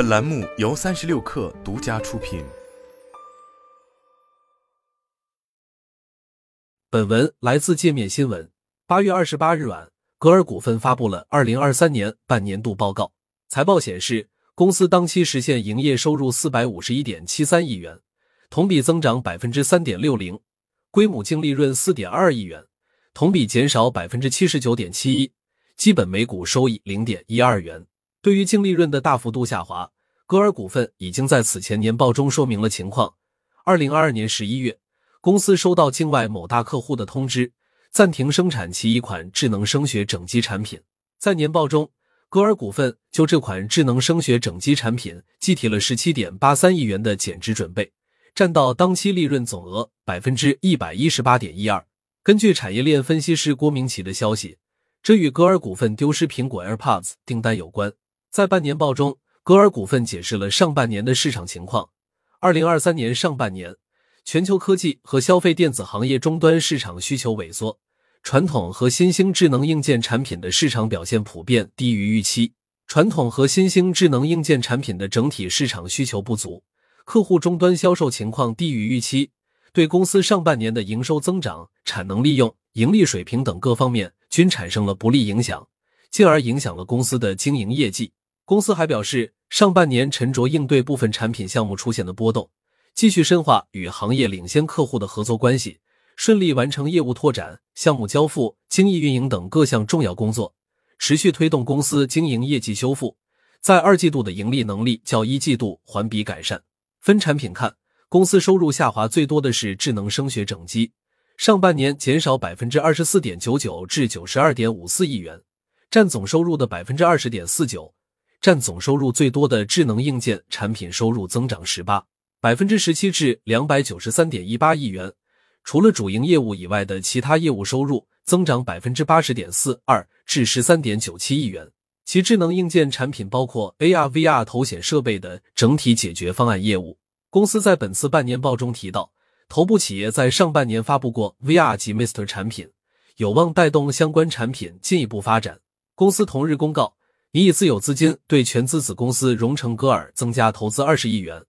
本栏目由三十六氪独家出品。本文来自界面新闻。八月二十八日晚，格尔股份发布了二零二三年半年度报告。财报显示，公司当期实现营业收入四百五十一点七三亿元，同比增长百分之三点六零，归母净利润四点二亿元，同比减少百分之七十九点七一，基本每股收益零点一二元。对于净利润的大幅度下滑，格尔股份已经在此前年报中说明了情况。二零二二年十一月，公司收到境外某大客户的通知，暂停生产其一款智能声学整机产品。在年报中，格尔股份就这款智能声学整机产品计提了十七点八三亿元的减值准备，占到当期利润总额百分之一百一十八点一二。根据产业链分析师郭明奇的消息，这与格尔股份丢失苹果 AirPods 订单有关。在半年报中，格尔股份解释了上半年的市场情况。二零二三年上半年，全球科技和消费电子行业终端市场需求萎缩，传统和新兴智能硬件产品的市场表现普遍低于预期。传统和新兴智能硬件产品的整体市场需求不足，客户终端销售情况低于预期，对公司上半年的营收增长、产能利用、盈利水平等各方面均产生了不利影响，进而影响了公司的经营业绩。公司还表示，上半年沉着应对部分产品项目出现的波动，继续深化与行业领先客户的合作关系，顺利完成业务拓展、项目交付、精益运营等各项重要工作，持续推动公司经营业绩修复。在二季度的盈利能力较一季度环比改善。分产品看，公司收入下滑最多的是智能声学整机，上半年减少百分之二十四点九九至九十二点五四亿元，占总收入的百分之二十点四九。占总收入最多的智能硬件产品收入增长十八百分之十七至两百九十三点一八亿元，除了主营业务以外的其他业务收入增长百分之八十点四二至十三点九七亿元。其智能硬件产品包括 AR、VR 头显设备的整体解决方案业务。公司在本次半年报中提到，头部企业在上半年发布过 VR 及 Mister 产品，有望带动相关产品进一步发展。公司同日公告。拟以自有资金对全资子公司荣成歌尔增加投资二十亿元，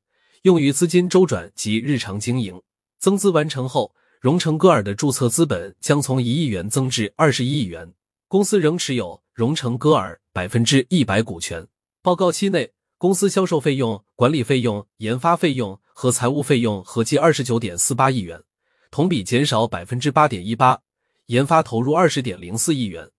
用于资金周转及日常经营。增资完成后，荣成歌尔的注册资本将从一亿元增至二十一亿元。公司仍持有荣成歌尔百分之一百股权。报告期内，公司销售费用、管理费用、研发费用和财务费用合计二十九点四八亿元，同比减少百分之八点一八。研发投入二十点零四亿元。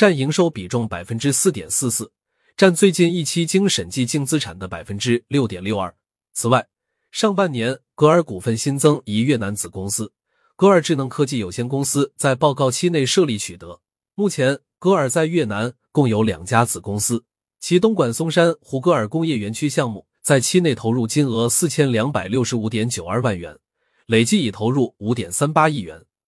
占营收比重百分之四点四四，占最近一期经审计净资产的百分之六点六二。此外，上半年格尔股份新增一越南子公司格尔智能科技有限公司，在报告期内设立取得。目前，格尔在越南共有两家子公司，其东莞松山胡格尔工业园区项目在期内投入金额四千两百六十五点九二万元，累计已投入五点三八亿元。